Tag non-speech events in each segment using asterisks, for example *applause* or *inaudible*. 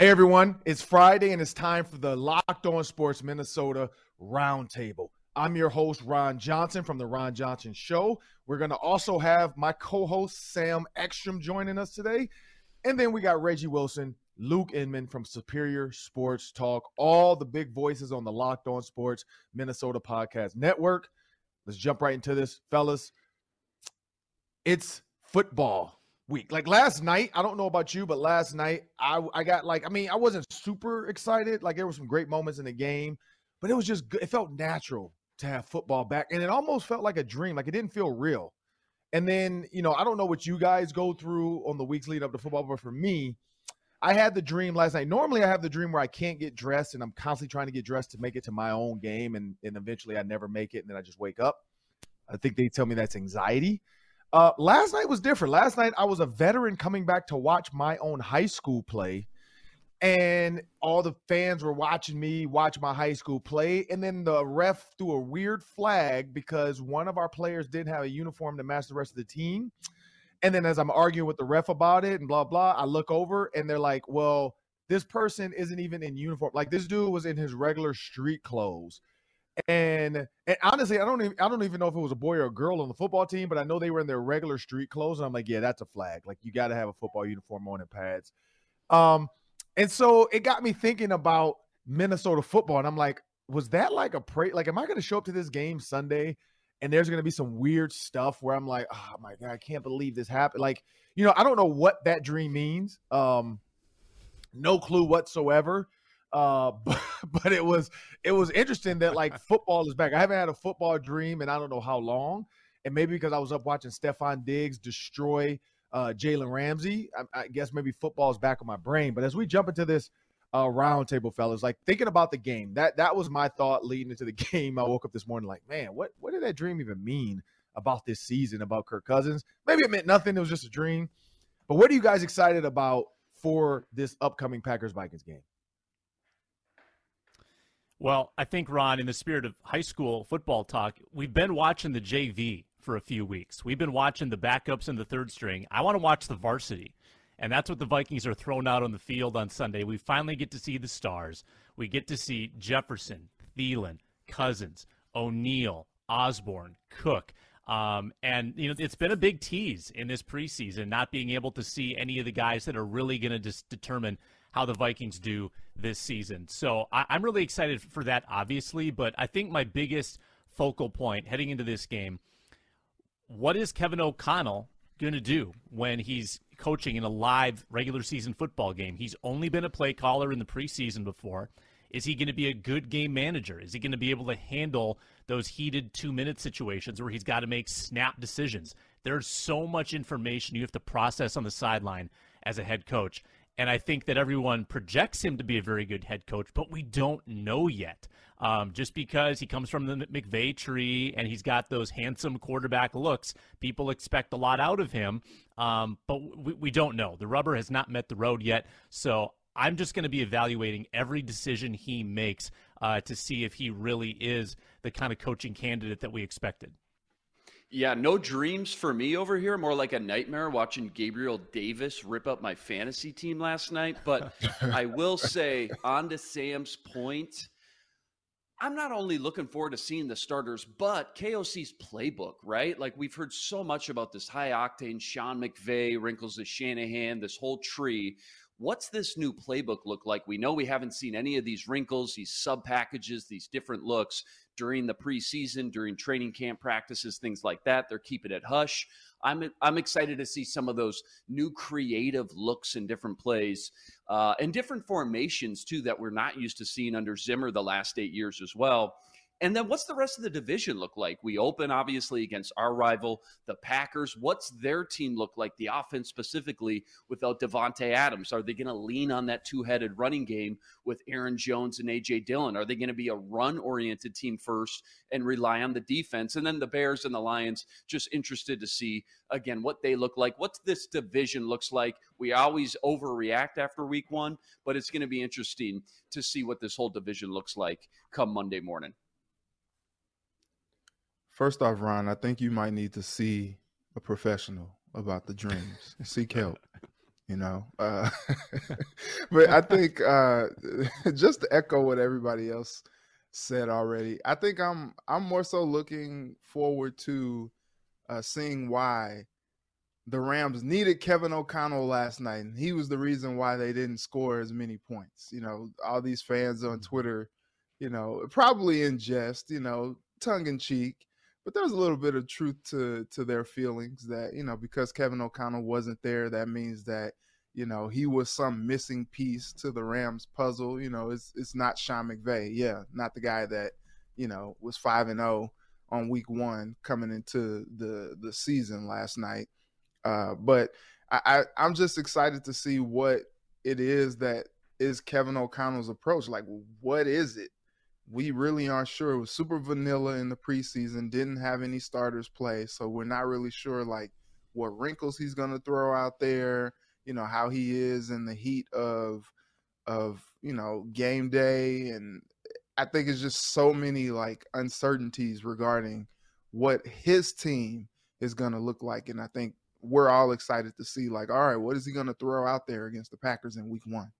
Hey everyone, it's Friday and it's time for the Locked On Sports Minnesota Roundtable. I'm your host, Ron Johnson from The Ron Johnson Show. We're going to also have my co host, Sam Ekstrom, joining us today. And then we got Reggie Wilson, Luke Inman from Superior Sports Talk, all the big voices on the Locked On Sports Minnesota Podcast Network. Let's jump right into this, fellas. It's football week. Like last night, I don't know about you, but last night I I got like I mean I wasn't super excited. Like there were some great moments in the game, but it was just good. It felt natural to have football back, and it almost felt like a dream. Like it didn't feel real. And then you know I don't know what you guys go through on the weeks leading up to football, but for me. I had the dream last night. Normally, I have the dream where I can't get dressed and I'm constantly trying to get dressed to make it to my own game, and, and eventually I never make it, and then I just wake up. I think they tell me that's anxiety. Uh, last night was different. Last night I was a veteran coming back to watch my own high school play, and all the fans were watching me watch my high school play. And then the ref threw a weird flag because one of our players didn't have a uniform to match the rest of the team. And then as I'm arguing with the ref about it and blah blah, I look over and they're like, "Well, this person isn't even in uniform. Like this dude was in his regular street clothes." And and honestly, I don't even I don't even know if it was a boy or a girl on the football team, but I know they were in their regular street clothes, and I'm like, yeah, that's a flag. Like you got to have a football uniform on and pads. Um, and so it got me thinking about Minnesota football, and I'm like, was that like a pray? Like, am I going to show up to this game Sunday? And there's going to be some weird stuff where I'm like, oh my god, I can't believe this happened. Like, you know, I don't know what that dream means. Um, no clue whatsoever. Uh, *laughs* but, but it was it was interesting that like *laughs* football is back. I haven't had a football dream and I don't know how long. And maybe because I was up watching Stefon Diggs destroy uh, Jalen Ramsey, I, I, guess maybe football is back on my brain. But as we jump into this uh, roundtable, fellas, like thinking about the game, that that was my thought leading into the *laughs* game. I woke up this morning like, man, what what did that dream even mean about this season about Kirk Cousins? Maybe it meant nothing. It was just a dream. But what are you guys excited about for this upcoming Packers Vikings game? Well, I think, Ron, in the spirit of high school football talk, we've been watching the JV for a few weeks. We've been watching the backups and the third string. I want to watch the varsity. And that's what the Vikings are thrown out on the field on Sunday. We finally get to see the stars. We get to see Jefferson, Thielen, Cousins, O'Neill, Osborne, Cook. Um, and you know it's been a big tease in this preseason, not being able to see any of the guys that are really going to just determine how the Vikings do this season. So I, I'm really excited for that, obviously. But I think my biggest focal point heading into this game what is Kevin O'Connell going to do when he's coaching in a live regular season football game? He's only been a play caller in the preseason before. Is he going to be a good game manager? Is he going to be able to handle those heated two minute situations where he's got to make snap decisions? There's so much information you have to process on the sideline as a head coach. And I think that everyone projects him to be a very good head coach, but we don't know yet. Um, just because he comes from the McVay tree and he's got those handsome quarterback looks, people expect a lot out of him, um, but we, we don't know. The rubber has not met the road yet. So I'm just going to be evaluating every decision he makes uh, to see if he really is the kind of coaching candidate that we expected. Yeah, no dreams for me over here. More like a nightmare watching Gabriel Davis rip up my fantasy team last night. But *laughs* I will say, on to Sam's point, I'm not only looking forward to seeing the starters, but KOC's playbook, right? Like we've heard so much about this high octane Sean McVay, wrinkles of Shanahan, this whole tree. What's this new playbook look like? We know we haven't seen any of these wrinkles, these sub packages, these different looks during the preseason, during training camp practices, things like that. They're keeping it hush. I'm I'm excited to see some of those new creative looks and different plays uh, and different formations too that we're not used to seeing under Zimmer the last eight years as well. And then what's the rest of the division look like? We open obviously against our rival, the Packers. What's their team look like, the offense specifically, without Davante Adams? Are they going to lean on that two headed running game with Aaron Jones and A.J. Dillon? Are they going to be a run oriented team first and rely on the defense? And then the Bears and the Lions, just interested to see, again, what they look like, what this division looks like. We always overreact after week one, but it's going to be interesting to see what this whole division looks like come Monday morning. First off, Ron, I think you might need to see a professional about the dreams. *laughs* Seek help. you know. Uh, *laughs* but I think uh, *laughs* just to echo what everybody else said already, I think I'm I'm more so looking forward to uh, seeing why the Rams needed Kevin O'Connell last night, and he was the reason why they didn't score as many points. You know, all these fans on mm-hmm. Twitter, you know, probably in jest, you know, tongue in cheek, but there's a little bit of truth to to their feelings that you know because Kevin O'Connell wasn't there, that means that you know he was some missing piece to the Rams puzzle. You know, it's it's not Sean McVay, yeah, not the guy that you know was five and zero oh on week one coming into the the season last night. Uh, but I, I am just excited to see what it is that is Kevin O'Connell's approach. Like, what is it? We really aren't sure. It was super vanilla in the preseason. Didn't have any starters play, so we're not really sure like what wrinkles he's going to throw out there. You know how he is in the heat of of you know game day, and I think it's just so many like uncertainties regarding what his team is going to look like, and I think we're all excited to see like all right what is he going to throw out there against the packers in week one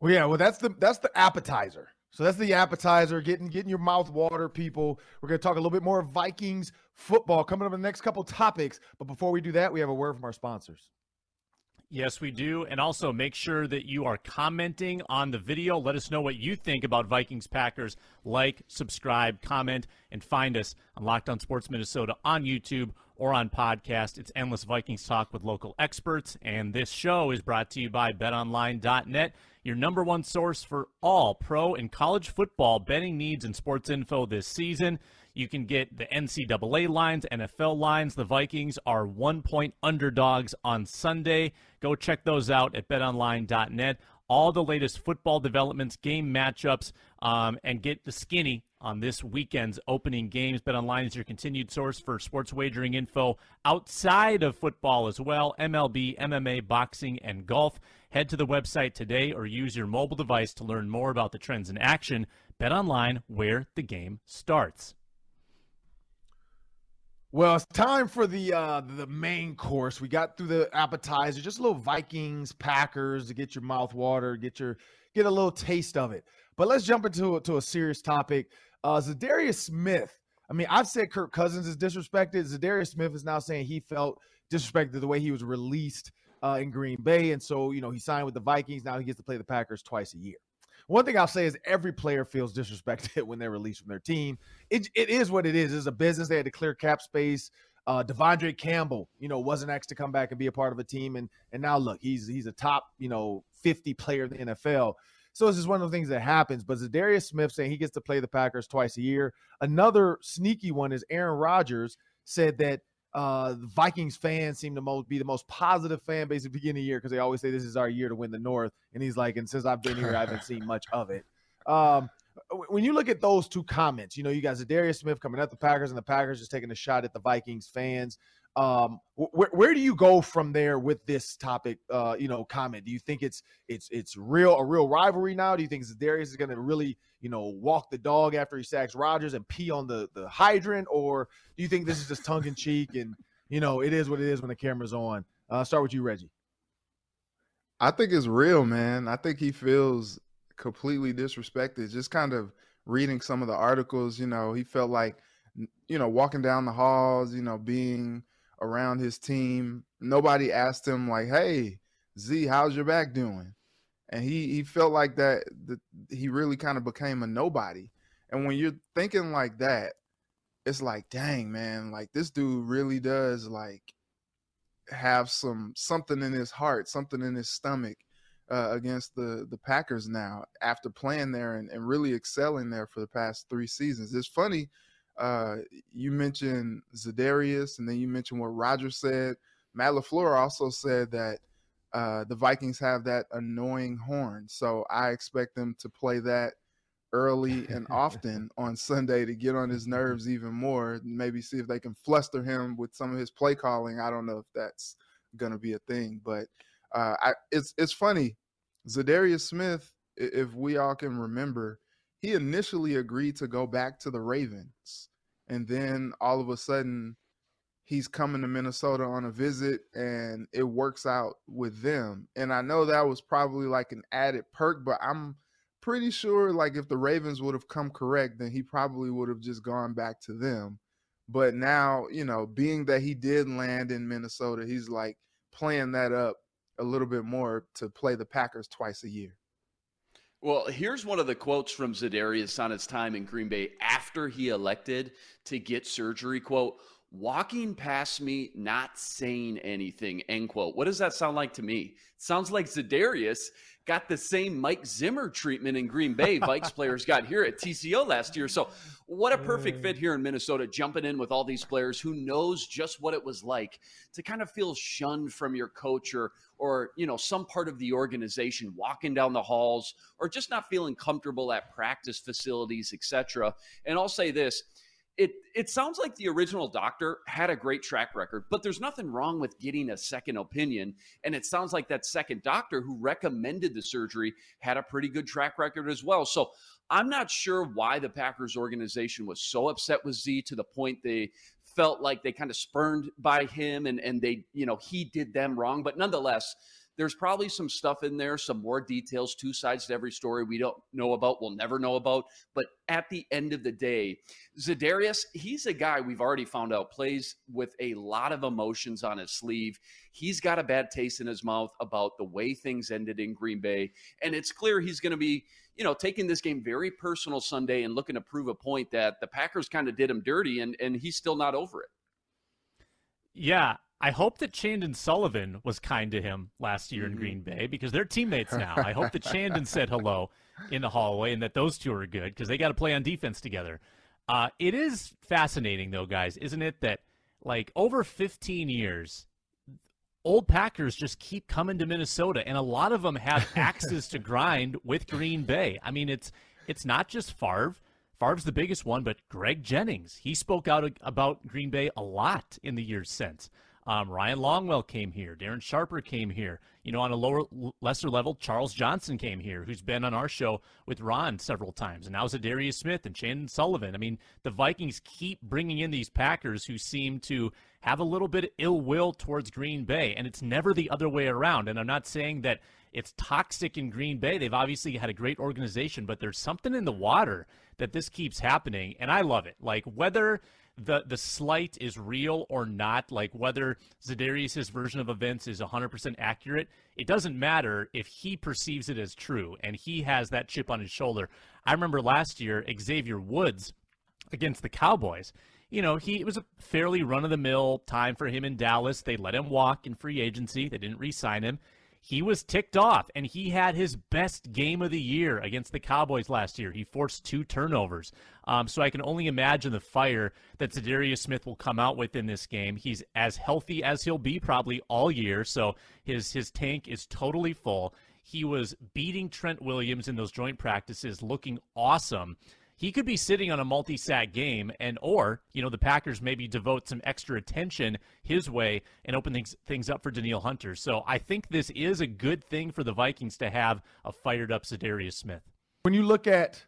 well yeah well that's the that's the appetizer so that's the appetizer getting getting your mouth water people. We're going to talk a little bit more vikings football coming up in the next couple topics. But before we do that we have a word from our sponsors Yes, we do. And also make sure that you are commenting on the video. Let us know what you think about Vikings Packers. Like, subscribe, comment, and find us on Locked On Sports Minnesota on YouTube or on podcast. It's Endless Vikings Talk with local experts. And this show is brought to you by betonline.net, your number one source for all pro and college football betting needs and sports info this season. You can get the NCAA lines, NFL lines. The Vikings are one point underdogs on Sunday. Go check those out at betonline.net. All the latest football developments, game matchups, um, and get the skinny on this weekend's opening games. BetOnline is your continued source for sports wagering info outside of football as well MLB, MMA, boxing, and golf. Head to the website today or use your mobile device to learn more about the trends in action. BetOnline, where the game starts. Well, it's time for the uh the main course. We got through the appetizer, just a little Vikings, Packers to get your mouth water, get your get a little taste of it. But let's jump into to a serious topic. Uh, Za'Darius Smith. I mean, I've said Kirk Cousins is disrespected. Za'Darius Smith is now saying he felt disrespected the way he was released uh, in Green Bay, and so you know he signed with the Vikings. Now he gets to play the Packers twice a year. One thing I'll say is every player feels disrespected *laughs* when they're released from their team. It, it is what it is. It's a business. They had to clear cap space. Uh, De'Vondre Campbell, you know, wasn't asked to come back and be a part of a team, and and now look, he's he's a top, you know, 50 player in the NFL. So it's just one of the things that happens. But Za'Darius Smith saying he gets to play the Packers twice a year. Another sneaky one is Aaron Rodgers said that uh, the Vikings fans seem to most be the most positive fan base at the beginning of the year because they always say this is our year to win the North. And he's like, and since I've been here, I haven't seen much of it. Um, when you look at those two comments, you know, you got Za'Darius Smith coming at the Packers and the Packers just taking a shot at the Vikings fans. Um, where, where do you go from there with this topic? Uh, you know, comment. Do you think it's it's it's real a real rivalry now? Do you think Darius is going to really you know walk the dog after he sacks Rodgers and pee on the the hydrant, or do you think this is just tongue in cheek and you know it is what it is when the camera's on? Uh, start with you, Reggie. I think it's real, man. I think he feels completely disrespected. Just kind of reading some of the articles, you know, he felt like, you know, walking down the halls, you know, being around his team. Nobody asked him like, "Hey, Z, how's your back doing?" And he he felt like that that he really kind of became a nobody. And when you're thinking like that, it's like, dang man, like this dude really does like have some something in his heart, something in his stomach uh, against the the Packers now after playing there and, and really excelling there for the past three seasons. It's funny uh, you mentioned Za'Darius, and then you mentioned what Roger said. Matt LaFleur also said that uh, the Vikings have that annoying horn, so I expect them to play that early and *laughs* often on Sunday to get on his nerves even more. Maybe see if they can fluster him with some of his play calling. I don't know if that's going to be a thing, but uh, I, it's it's funny. Za'Darius Smith, if we all can remember, he initially agreed to go back to the Ravens, and then all of a sudden he's coming to Minnesota on a visit and it works out with them. And I know that was probably like an added perk, but I'm pretty sure like if the Ravens would have come correct, then he probably would have just gone back to them. But now, you know, being that he did land in Minnesota, he's like playing that up a little bit more to play the Packers twice a year. Well, here's one of the quotes from Za'Darius on his time in Green Bay after he elected to get surgery. Quote, walking past me, not saying anything, end quote. What does that sound like to me? It sounds like Za'Darius got the same Mike Zimmer treatment in Green Bay Vikes players got here at TCO last year. So, what a perfect fit mm. here in Minnesota, jumping in with all these players who knows just what it was like to kind of feel shunned from your coach or or you know some part of the organization walking down the halls or just not feeling comfortable at practice facilities, etc. And I'll say this, it it sounds like the original doctor had a great track record, but there's nothing wrong with getting a second opinion. And it sounds like that second doctor who recommended the surgery had a pretty good track record as well. So I'm not sure why the Packers organization was so upset with Z to the point they felt like they kind of spurned by him and and they you know he did them wrong. But nonetheless there's probably some stuff in there, some more details, two sides to every story we don't know about, we'll never know about. But at the end of the day, Za'Darius, he's a guy we've already found out plays with a lot of emotions on his sleeve. He's got a bad taste in his mouth about the way things ended in Green Bay. And it's clear he's going to be, you know, taking this game very personal Sunday and looking to prove a point that the Packers kind of did him dirty and, and he's still not over it. Yeah, I hope that Chandon Sullivan was kind to him last year mm-hmm. in Green Bay because they're teammates now. I hope that *laughs* Chandon said hello in the hallway and that those two are good because they got to play on defense together. Uh, it is fascinating, though, guys, isn't it? That like over 15 years, old Packers just keep coming to Minnesota, and a lot of them have *laughs* axes to grind with Green Bay. I mean, it's it's not just Favre. Favre's the biggest one, but Greg Jennings. He spoke out about Green Bay a lot in the years since. Um, Ryan Longwell came here. Darren Sharper came here. You know, on a lower, lesser level, Charles Johnson came here, who's been on our show with Ron several times. And now Za'Darius Smith and Chandon Sullivan. I mean, the Vikings keep bringing in these Packers who seem to have a little bit of ill will towards Green Bay, and it's never the other way around. And I'm not saying that it's toxic in Green Bay. They've obviously had a great organization, but there's something in the water that this keeps happening, and I love it. Like whether the the slight is real or not, like whether Za'Darius' version of events is 100% accurate, it doesn't matter if he perceives it as true and he has that chip on his shoulder. I remember last year Xavier Woods against the Cowboys. You know, he it was a fairly run of the mill time for him in Dallas. They let him walk in free agency. They didn't re-sign him he was ticked off and he had his best game of the year against the Cowboys last year. He forced two turnovers. Um, so I can only imagine the fire that Za'Darius Smith will come out with in this game. He's as healthy as he'll be probably all year, so his his tank is totally full. He was beating Trent Williams in those joint practices, looking awesome he could be sitting on a multi-sack game and or you know the packers maybe devote some extra attention his way and open things, things up for Danielle hunter. So i think this is a good thing for the vikings to have a fired up Za'Darius smith. When you look at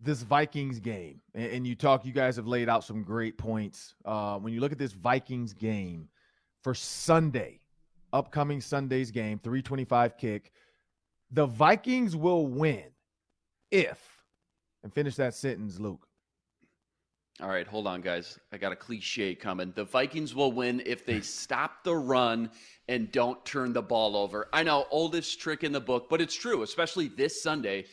this vikings game and, you talk you guys have laid out some great points uh, when you look at this vikings game for sunday upcoming sunday's game 325 kick the vikings will win if and finish that sentence, Luke. All right, hold on, guys. I got a cliche coming. The Vikings will win if they *laughs* stop the run and don't turn the ball over. I know, oldest trick in the book, but it's true, especially this Sunday.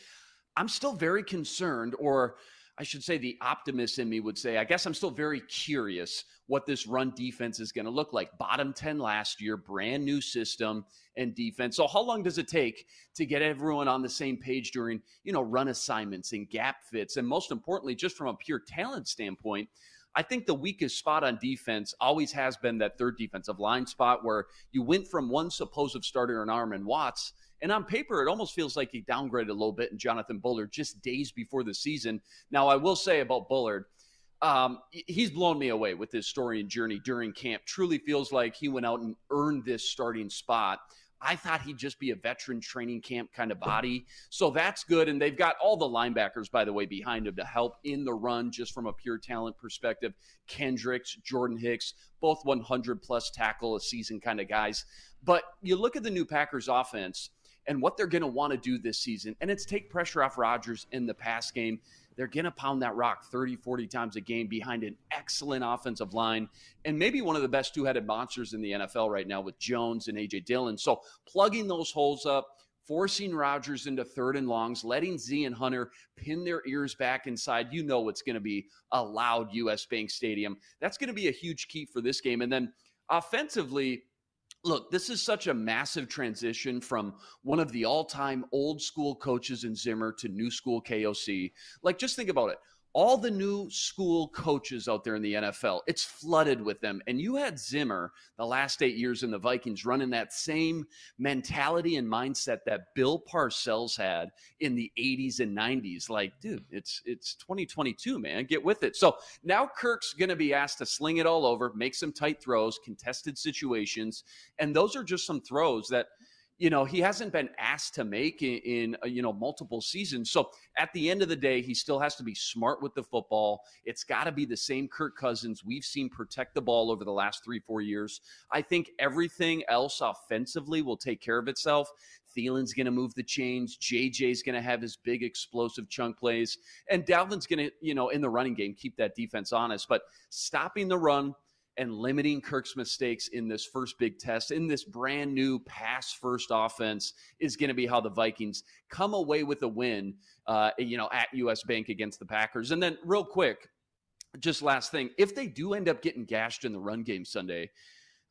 I'm still very concerned, or I should say, the optimist in me would say, I guess I'm still very curious what this run defense is going to look like. Bottom 10 last year, brand new system and defense. So how long does it take to get everyone on the same page during, you know, run assignments and gap fits? And most importantly, just from a pure talent standpoint, I think the weakest spot on defense always has been that third defensive line spot where you went from one supposed starter in Armon Watts – and on paper, it almost feels like he downgraded a little bit in Jonathan Bullard just days before the season. Now, I will say about Bullard, um, he's blown me away with his story and journey during camp. Truly feels like he went out and earned this starting spot. I thought he'd just be a veteran training camp kind of body. So that's good. And they've got all the linebackers, by the way, behind him to help in the run just from a pure talent perspective. Kendricks, Jordan Hicks, both 100 plus tackle a season kind of guys. But you look at the new Packers offense and what they're going to want to do this season, and it's take pressure off Rodgers in the pass game. They're going to pound that rock 30, 40 times a game behind an excellent offensive line and maybe one of the best two headed monsters in the NFL right now with Jones and A.J. Dillon. So plugging those holes up, forcing Rodgers into third and longs, letting Z and Hunter pin their ears back inside. You know it's going to be a loud US Bank Stadium. That's going to be a huge key for this game. And then offensively, Look, this is such a massive transition from one of the all time old school coaches in Zimmer to new school KOC. Like, just think about it all the new school coaches out there in the NFL, it's flooded with them. And you had Zimmer the last eight years in the Vikings running that same mentality and mindset that Bill Parcells had in the 80s and 90s. Like, dude, it's it's 2022, man. Get with it. So now Kirk's gonna be asked to sling it all over, make some tight throws, contested situations. And those are just some throws that you know he hasn't been asked to make in, in uh, you know multiple seasons so at the end of the day he still has to be smart with the football it's got to be the same kirk cousins we've seen protect the ball over the last three four years i think everything else offensively will take care of itself Thielen's going to move the chains. JJ's going to have his big explosive chunk plays. And Dalvin's going to, you know, in the running game, keep that defense honest. But stopping the run, and limiting Kirk's mistakes in this first big test, in this brand new pass first offense, is going to be how the Vikings come away with a win, uh, you know, at US Bank against the Packers. And then, real quick, just last thing if they do end up getting gashed in the run game Sunday,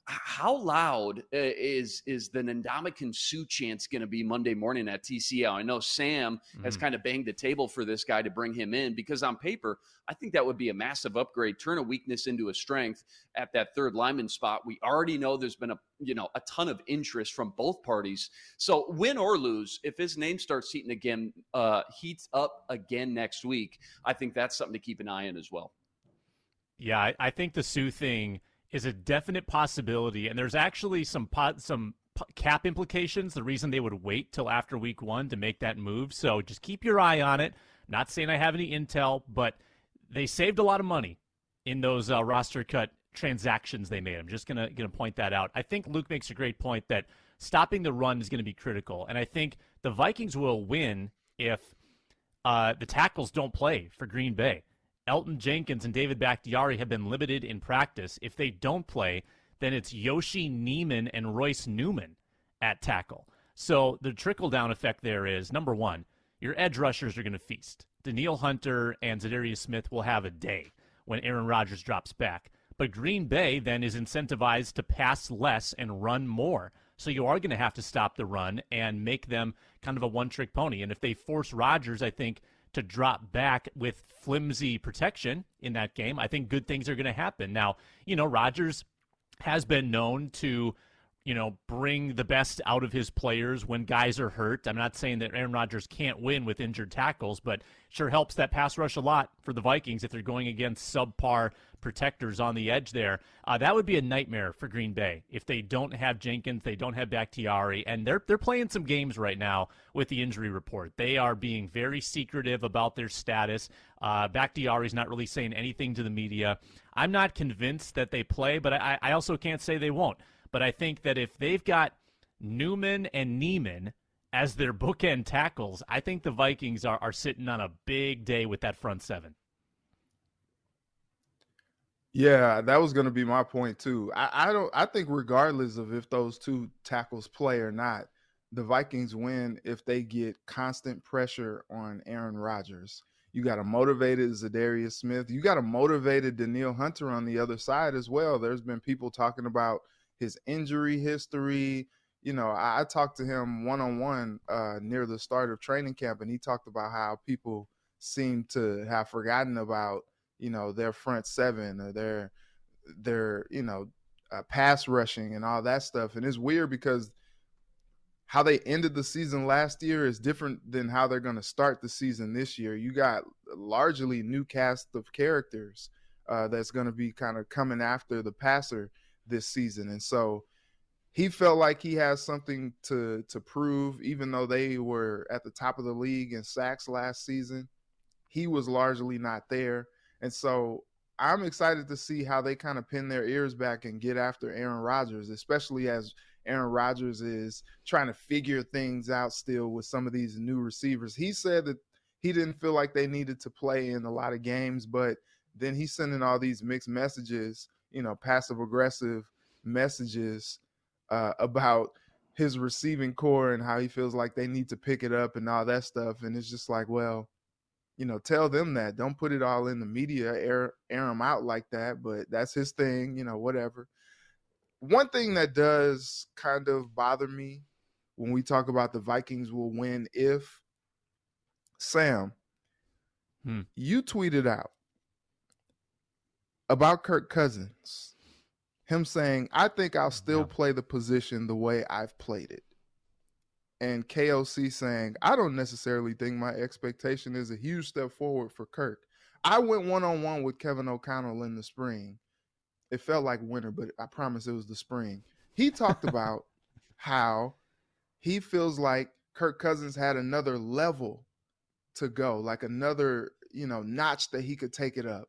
how loud uh, is is the Ndamukong Suh chance going to be Monday morning at TCO? I know Sam mm-hmm. has kind of banged the table for this guy to bring him in because on paper, I think that would be a massive upgrade, turn a weakness into a strength at that third lineman spot. We already know there's been a you know a ton of interest from both parties. So win or lose, if his name starts heating again, uh, heats up again next week, I think that's something to keep an eye on as well. Yeah, I, I think the Suh thing is a definite possibility, and there's actually some pot, some cap implications. The reason they would wait till after week one to make that move. So just keep your eye on it. Not saying I have any intel, but they saved a lot of money in those uh, roster cut transactions they made. I'm just gonna gonna point that out. I think Luke makes a great point that stopping the run is going to be critical, and I think the Vikings will win if uh, the tackles don't play for Green Bay. Elgton Jenkins and David Bakhtiari have been limited in practice. If they don't play, then it's Yoshi Nijman and Royce Newman at tackle. So the trickle down effect there is number one, your edge rushers are going to feast. Danielle Hunter and Za'Darius Smith will have a day when Aaron Rodgers drops back. But Green Bay then is incentivized to pass less and run more. So you are going to have to stop the run and make them kind of a one trick pony. And if they force Rodgers, I think to drop back with flimsy protection in that game, I think good things are going to happen. Now, you know, Rodgers has been known to, you know, bring the best out of his players when guys are hurt. I'm not saying that Aaron Rodgers can't win with injured tackles, but sure helps that pass rush a lot for the Vikings if they're going against subpar protectors on the edge there. Uh, that would be a nightmare for Green Bay if they don't have Jenkins, they don't have Bakhtiari, and they're they're playing some games right now with the injury report. They are being very secretive about their status. Uh, Bakhtiari's not really saying anything to the media. I'm not convinced that they play, but I, I also can't say they won't. But I think that if they've got Newman and Nijman as their bookend tackles, I think the Vikings are, are sitting on a big day with that front seven. Yeah, that was going to be my point too. I, I don't. I think regardless of if those two tackles play or not, the Vikings win if they get constant pressure on Aaron Rodgers. You got a motivated Za'Darius Smith. You got a motivated Danielle Hunter on the other side as well. There's been people talking about his injury history. You know, I, I talked to him one on one near the start of training camp, and he talked about how people seem to have forgotten about you know their front seven or their their you know uh, pass rushing and all that stuff. And it's weird because how they ended the season last year is different than how they're going to start the season this year. You got largely new cast of characters uh, that's going to be kind of coming after the passer this season, and so he felt like he has something to to prove, even though they were at the top of the league in sacks last season. He was largely not there. And so I'm excited to see how they kind of pin their ears back and get after Aaron Rodgers, especially as Aaron Rodgers is trying to figure things out still with some of these new receivers. He said that he didn't feel like they needed to play in a lot of games, but then he's sending all these mixed messages, you know, passive aggressive messages uh, about his receiving corps and how he feels like they need to pick it up and all that stuff. And it's just like, well, you know, tell them that. Don't put it all in the media, air air him out like that. But that's his thing, you know, whatever. One thing that does kind of bother me when we talk about the Vikings will win if Sam, hmm. you tweeted out about Kirk Cousins, him saying, I think I'll still yeah. play the position the way I've played it and KOC saying, I don't necessarily think my expectation is a huge step forward for Kirk. I went one on one with Kevin O'Connell in the spring. It felt like winter, but I promise it was the spring. He talked *laughs* about how he feels like Kirk Cousins had another level to go, like another, you know, notch that he could take it up.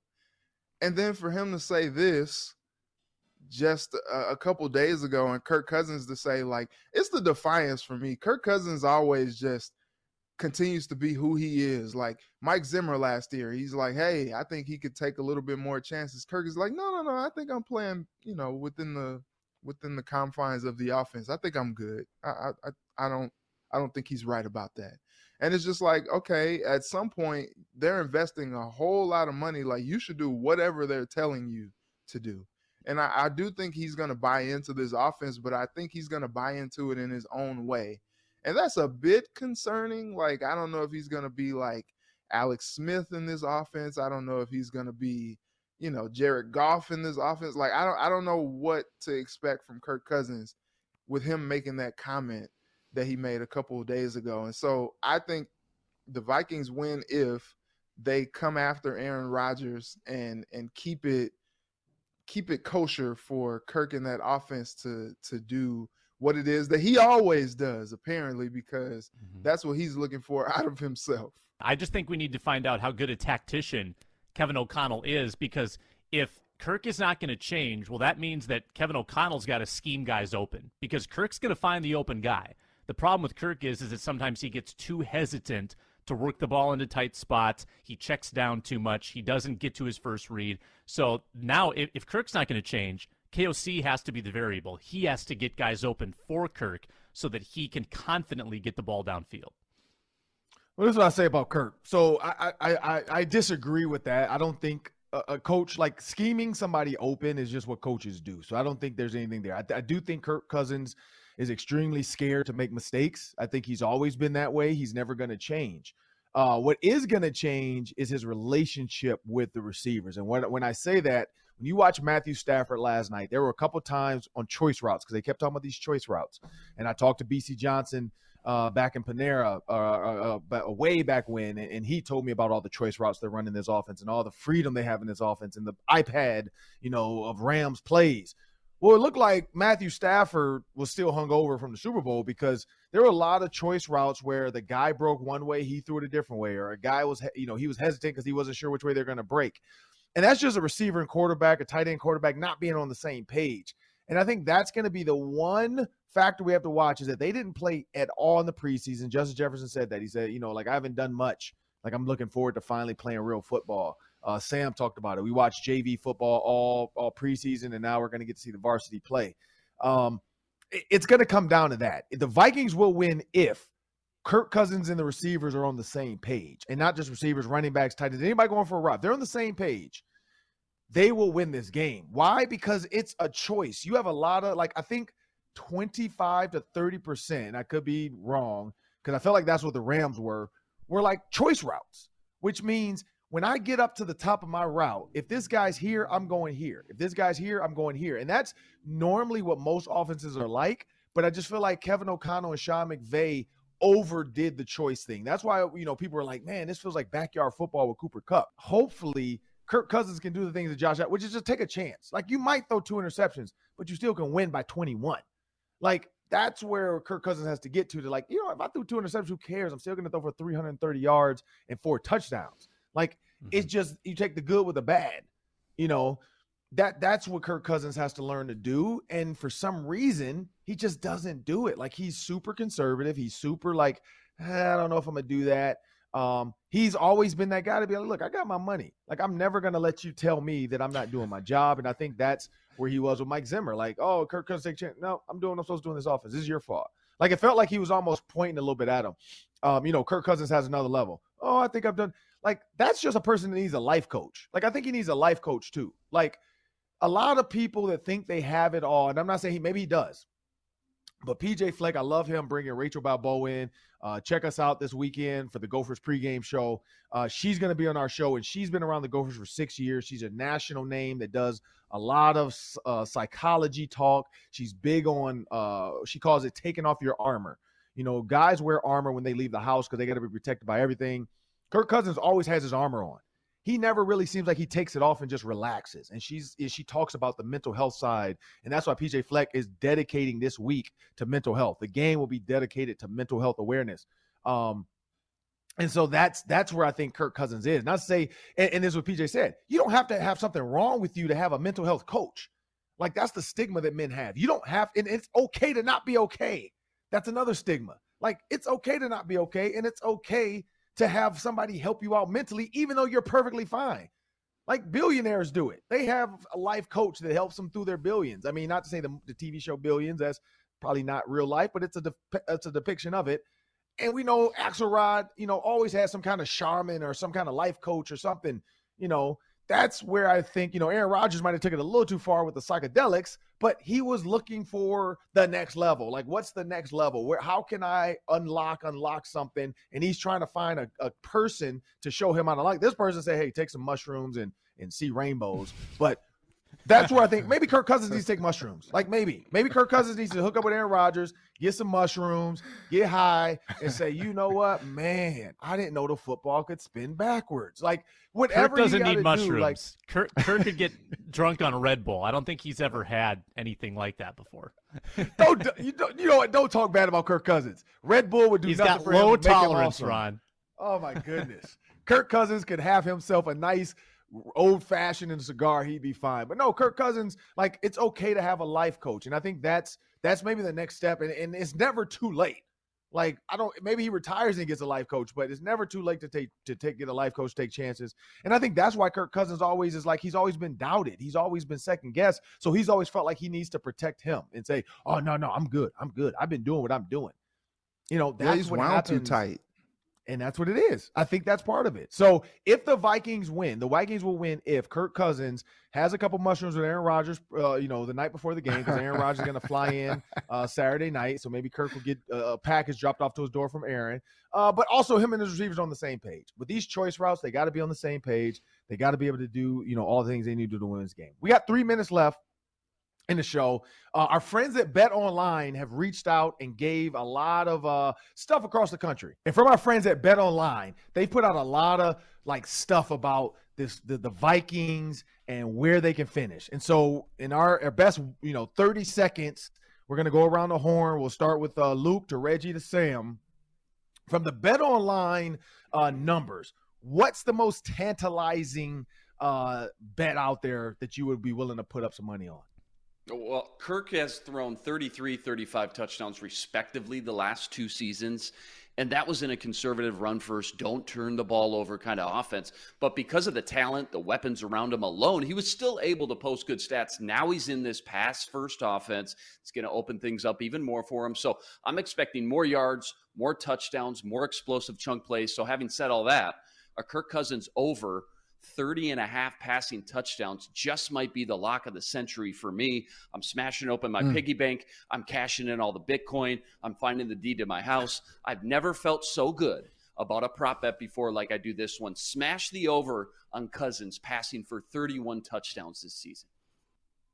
And then for him to say this just a, a, couple days ago and Kirk Cousins to say like it's the defiance for me. Kirk Cousins always just continues to be who he is. Like Mike Zimmer last year, he's like, "Hey, I think he could take a little bit more chances." Kirk is like, "No, no, no. I think I'm playing, you know, within the within the confines of the offense. I think I'm good. I I I don't I don't think he's right about that." And it's just like, okay, at some point they're investing a whole lot of money. Like you should do whatever they're telling you to do. And I, I do think he's going to buy into this offense, but I think he's going to buy into it in his own way. And that's a bit concerning. Like, I don't know if he's going to be like Alex Smith in this offense. I don't know if he's going to be, you know, Jared Goff in this offense. Like, I don't, I don't know what to expect from Kirk Cousins with him making that comment that he made a couple of days ago. And so I think the Vikings win if they come after Aaron Rodgers and and keep it keep it kosher for Kirk and that offense to to do what it is that he always does, apparently, because mm-hmm. that's what he's looking for *laughs* out of himself. I just think we need to find out how good a tactician Kevin O'Connell is, because if Kirk is not going to change, well, that means that Kevin O'Connell's got to scheme guys open because Kirk's going to find the open guy. The problem with Kirk is, is that sometimes he gets too hesitant to work the ball into tight spots. He checks down too much. He doesn't get to his first read. So now, if, if Kirk's not going to change, KOC has to be the variable. He has to get guys open for Kirk so that he can confidently get the ball downfield. Well, this is what I say about Kirk. So I I I, I disagree with that. I don't think a, a, coach like scheming somebody open is just what coaches do. So I don't think there's anything there. I, I do think Kirk Cousins is extremely scared to make mistakes. I think he's always been that way. He's never going to change. Uh, what is going to change is his relationship with the receivers. And when, when I say that, when you watch Matthew Stafford last night, there were a couple times on choice routes because they kept talking about these choice routes. And I talked to BC Johnson uh, back in Panera uh, uh, uh way back when, and he told me about all the choice routes they're running this offense and all the freedom they have in this offense and the iPad, you know, of Rams plays. Well, it looked like Matthew Stafford was still hung over from the Super Bowl because there were a lot of choice routes where the guy broke one way, he threw it a different way, or a guy was, you know, he was hesitant because he wasn't sure which way they're going to break. And that's just a receiver and quarterback, a tight end quarterback not being on the same page. And I think that's going to be the one factor we have to watch is that they didn't play at all in the preseason. Justin Jefferson said that. He said, you know, like I haven't done much. Like I'm looking forward to finally playing real football. Uh, Sam talked about it. We watched JV football all all preseason, and now we're going to get to see the varsity play. Um, it, it's going to come down to that. The Vikings will win if Kirk Cousins and the receivers are on the same page, and not just receivers, running backs, tight ends, anybody going for a route. They're on the same page. They will win this game. Why? Because it's a choice. You have a lot of like I think 25 to 30 percent. I could be wrong because I felt like that's what the Rams were. Were like choice routes, which means when I get up to the top of my route, if this guy's here, I'm going here. If this guy's here, I'm going here. And that's normally what most offenses are like. But I just feel like Kevin O'Connell and Sean McVay overdid the choice thing. That's why, you know, people are like, man, this feels like backyard football with Cooper Kupp. Hopefully, Kirk Cousins can do the things that Josh, which is just take a chance. Like you might throw two interceptions, but you still can win by 21. Like that's where Kirk Cousins has to get to. To like, you know, if I threw two interceptions, who cares? I'm still going to throw for 330 yards and four touchdowns. Like mm-hmm. it's just you take the good with the bad. You know, that that's what Kirk Cousins has to learn to do. And for some reason, he just doesn't do it. Like he's super conservative. He's super like, eh, I don't know if I'm gonna do that. Um, he's always been that guy to be like, look, I got my money. Like I'm never gonna let you tell me that I'm not doing my job. And I think that's where he was with Mike Zimmer. Like, oh, Kirk Cousins take chance. No, I'm doing what I'm supposed to do in this office. This is your fault. Like it felt like he was almost pointing a little bit at him. Um, you know, Kirk Cousins has another level. Oh, I think I've done like that's just a person that needs a life coach. Like I think he needs a life coach too. Like a lot of people that think they have it all, and I'm not saying he maybe he does, but PJ Fleck, I love him bringing Rachel Balboa in. Uh, check us out this weekend for the Gophers pregame show. Uh, she's going to be on our show, and she's been around the Gophers for six years. She's a national name that does a lot of uh, psychology talk. She's big on, uh, she calls it taking off your armor. You know, guys wear armor when they leave the house because they got to be protected by everything. Kirk Cousins always has his armor on he never really seems like he takes it off and just relaxes. And she's she talks about the mental health side, and that's why PJ Fleck is dedicating this week to mental health. The game will be dedicated to mental health awareness. Um, and so that's that's where I think Kirk Cousins is. Not to say, and, and this is what PJ said. You don't have to have something wrong with you to have a mental health coach. Like that's the stigma that men have. You don't have, and it's okay to not be okay. That's another stigma. Like it's okay to not be okay, and it's okay to have somebody help you out mentally, even though you're perfectly fine. Like billionaires do it. They have a life coach that helps them through their billions. I mean, not to say the, the TV show Billions, that's probably not real life, but it's a de- it's a depiction of it. And we know Axelrod, you know, always has some kind of shaman or some kind of life coach or something, you know, that's where I think, you know, Aaron Rodgers might have taken it a little too far with the psychedelics, but he was looking for the next level. Like, what's the next level? Where how can I unlock, unlock something? And he's trying to find a, a person to show him how to like this person say, hey, take some mushrooms and and see rainbows. But that's where I think maybe Kirk Cousins needs to take mushrooms. Like maybe, maybe Kirk Cousins needs to hook up with Aaron Rodgers, get some mushrooms, get high, and say, you know what, man, I didn't know the football could spin backwards. Like whatever. Kirk doesn't need mushrooms. Do, like Kirk, Kirk could get drunk on a Red Bull. I don't think he's ever had anything like that before. *laughs* don't you don't you know what? Don't talk bad about Kirk Cousins. Red Bull would do he's nothing got for low him tolerance, awesome. Ron. Oh my goodness. Kirk Cousins could have himself a nice old fashioned and cigar, he'd be fine. But no, Kirk Cousins, like it's okay to have a life coach. And I think that's that's maybe the next step. And, and it's never too late. Like I don't maybe he retires and gets a life coach, but it's never too late to take to take get a life coach, take chances. And I think that's why Kirk Cousins always is like he's always been doubted. He's always been second guessed. So he's always felt like he needs to protect him and say, Oh no, no, I'm good. I'm good. I've been doing what I'm doing. You know, that's yeah, he's what wound happens. too tight. And that's what it is. I think that's part of it. So if the Vikings win, the Vikings will win if Kirk Cousins has a couple mushrooms with Aaron Rodgers, uh, you know, the night before the game, because Aaron *laughs* Rodgers is going to fly in uh, Saturday night. So maybe Kirk will get a package dropped off to his door from Aaron. Uh, but also him and his receivers on the same page. With these choice routes, they got to be on the same page. They got to be able to do, you know, all the things they need to do to win this game. We got three minutes left in the show. Uh, our friends at Bet Online have reached out and gave a lot of uh, stuff across the country. And from our friends at Bet Online, they put out a lot of like stuff about this the, the Vikings and where they can finish. And so in our, our best, you know, 30 seconds, we're gonna go around the horn. We'll start with uh, Luke to Reggie to Sam. From the Bet Online uh, numbers, what's the most tantalizing uh, bet out there that you would be willing to put up some money on? Well, Kirk has thrown 33, 35 touchdowns respectively the last two seasons. And that was in a conservative run first, don't turn the ball over kind of offense. But because of the talent, the weapons around him alone, he was still able to post good stats. Now he's in this pass first offense. It's going to open things up even more for him. So I'm expecting more yards, more touchdowns, more explosive chunk plays. So having said all that, a Kirk Cousins over 30 and a half passing touchdowns just might be the lock of the century for me. I'm smashing open my mm. piggy bank. I'm cashing in all the Bitcoin. I'm finding the deed to my house. I've never felt so good about a prop bet before like I do this one. Smash the over on Cousins passing for 31 touchdowns this season.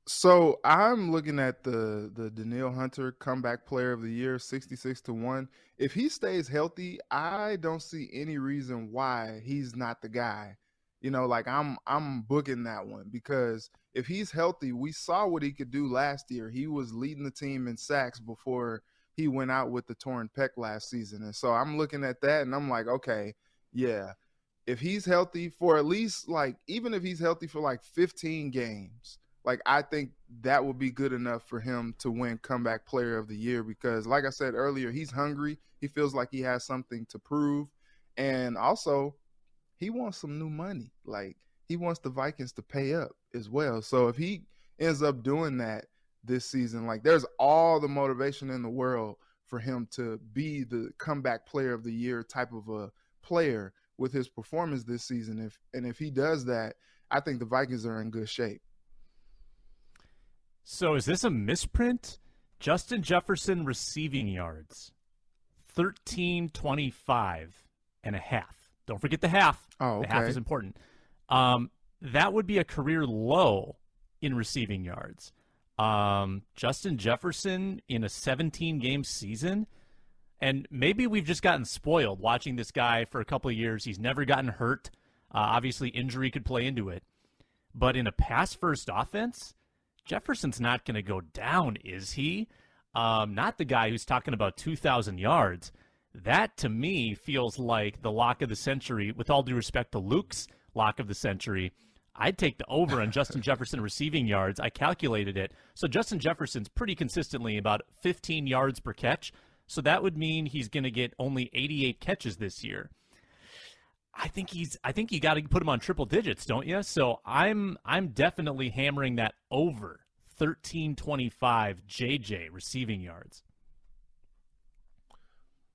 So I'm looking at the the Danielle Hunter comeback player of the year, 66 to 1. If he stays healthy, I don't see any reason why he's not the guy You know, like I'm I'm booking that one because if he's healthy, we saw what he could do last year. He was leading the team in sacks before he went out with the torn pec last season. And so I'm looking at that and I'm like, okay, yeah. If he's healthy for at least like even if he's healthy for like 15 games, like I think that would be good enough for him to win comeback player of the year because like I said earlier, he's hungry. He feels like he has something to prove. And also, he wants some new money. Like he wants the Vikings to pay up as well. So if he ends up doing that this season, like there's all the motivation in the world for him to be the comeback player of the year type of a player with his performance this season. If and if he does that, I think the Vikings are in good shape. So is this a misprint? Justin Jefferson receiving yards 1325 and a half. Don't forget the half. Oh, okay. The half is important. Um, that would be a career low in receiving yards. Um, Justin Jefferson in a 17 game season. And maybe we've just gotten spoiled watching this guy for a couple of years. He's never gotten hurt. Uh, obviously, injury could play into it. But in a pass first offense, Jefferson's not going to go down, is he? Um, not the guy who's talking about 2,000 yards. That to me feels like the lock of the century. With all due respect to Luke's lock of the century, I'd take the over on Justin *laughs* Jefferson receiving yards. I calculated it. So Justin Jefferson's pretty consistently about 15 yards per catch. So that would mean he's going to get only 88 catches this year. I think he's I think you got to put him on triple digits, don't you? So I'm I'm definitely hammering that over 1325 JJ receiving yards.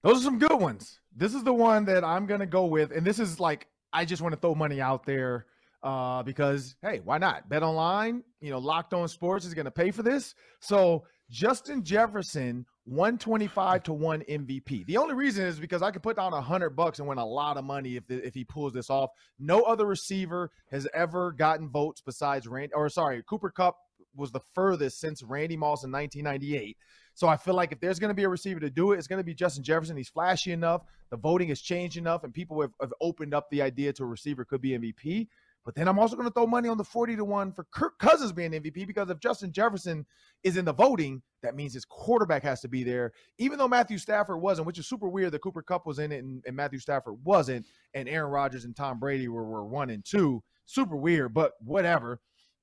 Those are some good ones. This is the one that I'm to go with and this is like I just want to throw money out there uh, because hey, why not? Bet online, you know, Locked On Sports is to pay for this. So Justin Jefferson, 125 to 1 MVP. The only reason is because I could put down a hundred bucks and win a lot of money if the, if he pulls this off. No other receiver has ever gotten votes besides Randy, or sorry, Cooper Kupp was the furthest since Randy Moss in 1998. So I feel like if there's going to be a receiver to do it, it's going to be Justin Jefferson. He's flashy enough. The voting has changed enough, and people have, have opened up the idea to a receiver could be MVP. But then I'm also going to throw money on the 40 to 1 for Kirk Cousins being MVP because if Justin Jefferson is in the voting, that means his quarterback has to be there. Even though Matthew Stafford wasn't, which is super weird that Cooper Kupp was in it and, and Matthew Stafford wasn't, and Aaron Rodgers and Tom Brady were, were one and two. Super weird, but whatever.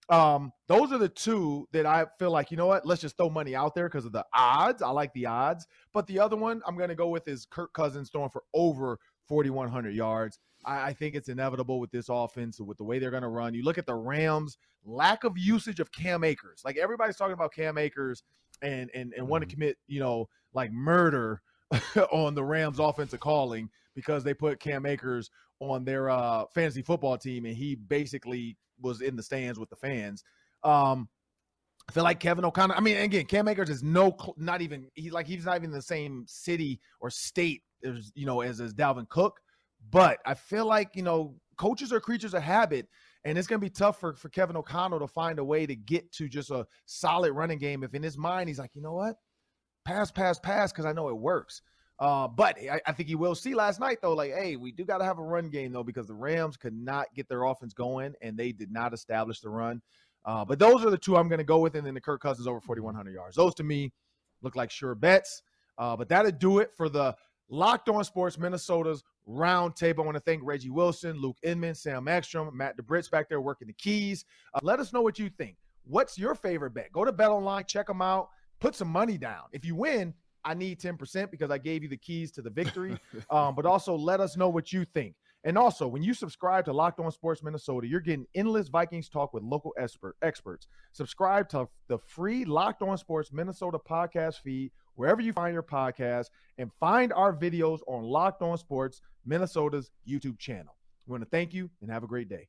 Um, those are the two that I feel like, you know what, let's just throw money out there because of the odds. I like the odds. But the other one I'm going to go with is Kirk Cousins throwing for over 4,100 yards. I, I think it's inevitable with this offense, with the way they're going to run. You look at the Rams' lack of usage of Cam Akers. Like everybody's talking about Cam Akers and and and mm-hmm. want to commit, you know, like murder *laughs* on the Rams' offensive calling because they put Cam Akers on their uh, fantasy football team and he basically was in the stands with the fans. Um, I feel like Kevin O'Connell. I mean, again, Cam Akers is no, not even he's like he's not even the same city or state as you know as as Dalvin Cook. But I feel like, you know, coaches are creatures of habit. And it's going to be tough for, for Kevin O'Connell to find a way to get to just a solid running game. If in his mind, he's like, you know what? Pass, pass, pass, because I know it works. Uh, but I, I, think he will see last night, though, like, hey, we do got to have a run game, though, because the Rams could not get their offense going and they did not establish the run. Uh, but those are the two I'm going to go with. And then the Kirk Cousins over 4,100 yards. Those to me look like sure bets. Uh, but that'll do it for the Locked On Sports Minnesota's roundtable. I want to thank Reggie Wilson, Luke Inman, Sam Ekstrom, Matt DeBritz back there working the keys. Uh, let us know what you think. What's your favorite bet? Go to Bet Online, check them out, put some money down. If you win, I need 10% because I gave you the keys to the victory. *laughs* um, but also let us know what you think. And also, when you subscribe to Locked On Sports Minnesota, you're getting endless Vikings talk with local expert, experts. Subscribe to the free Locked On Sports Minnesota podcast feed wherever you find your podcast and find our videos on Locked On Sports Minnesota's YouTube channel. We want to thank you and have a great day.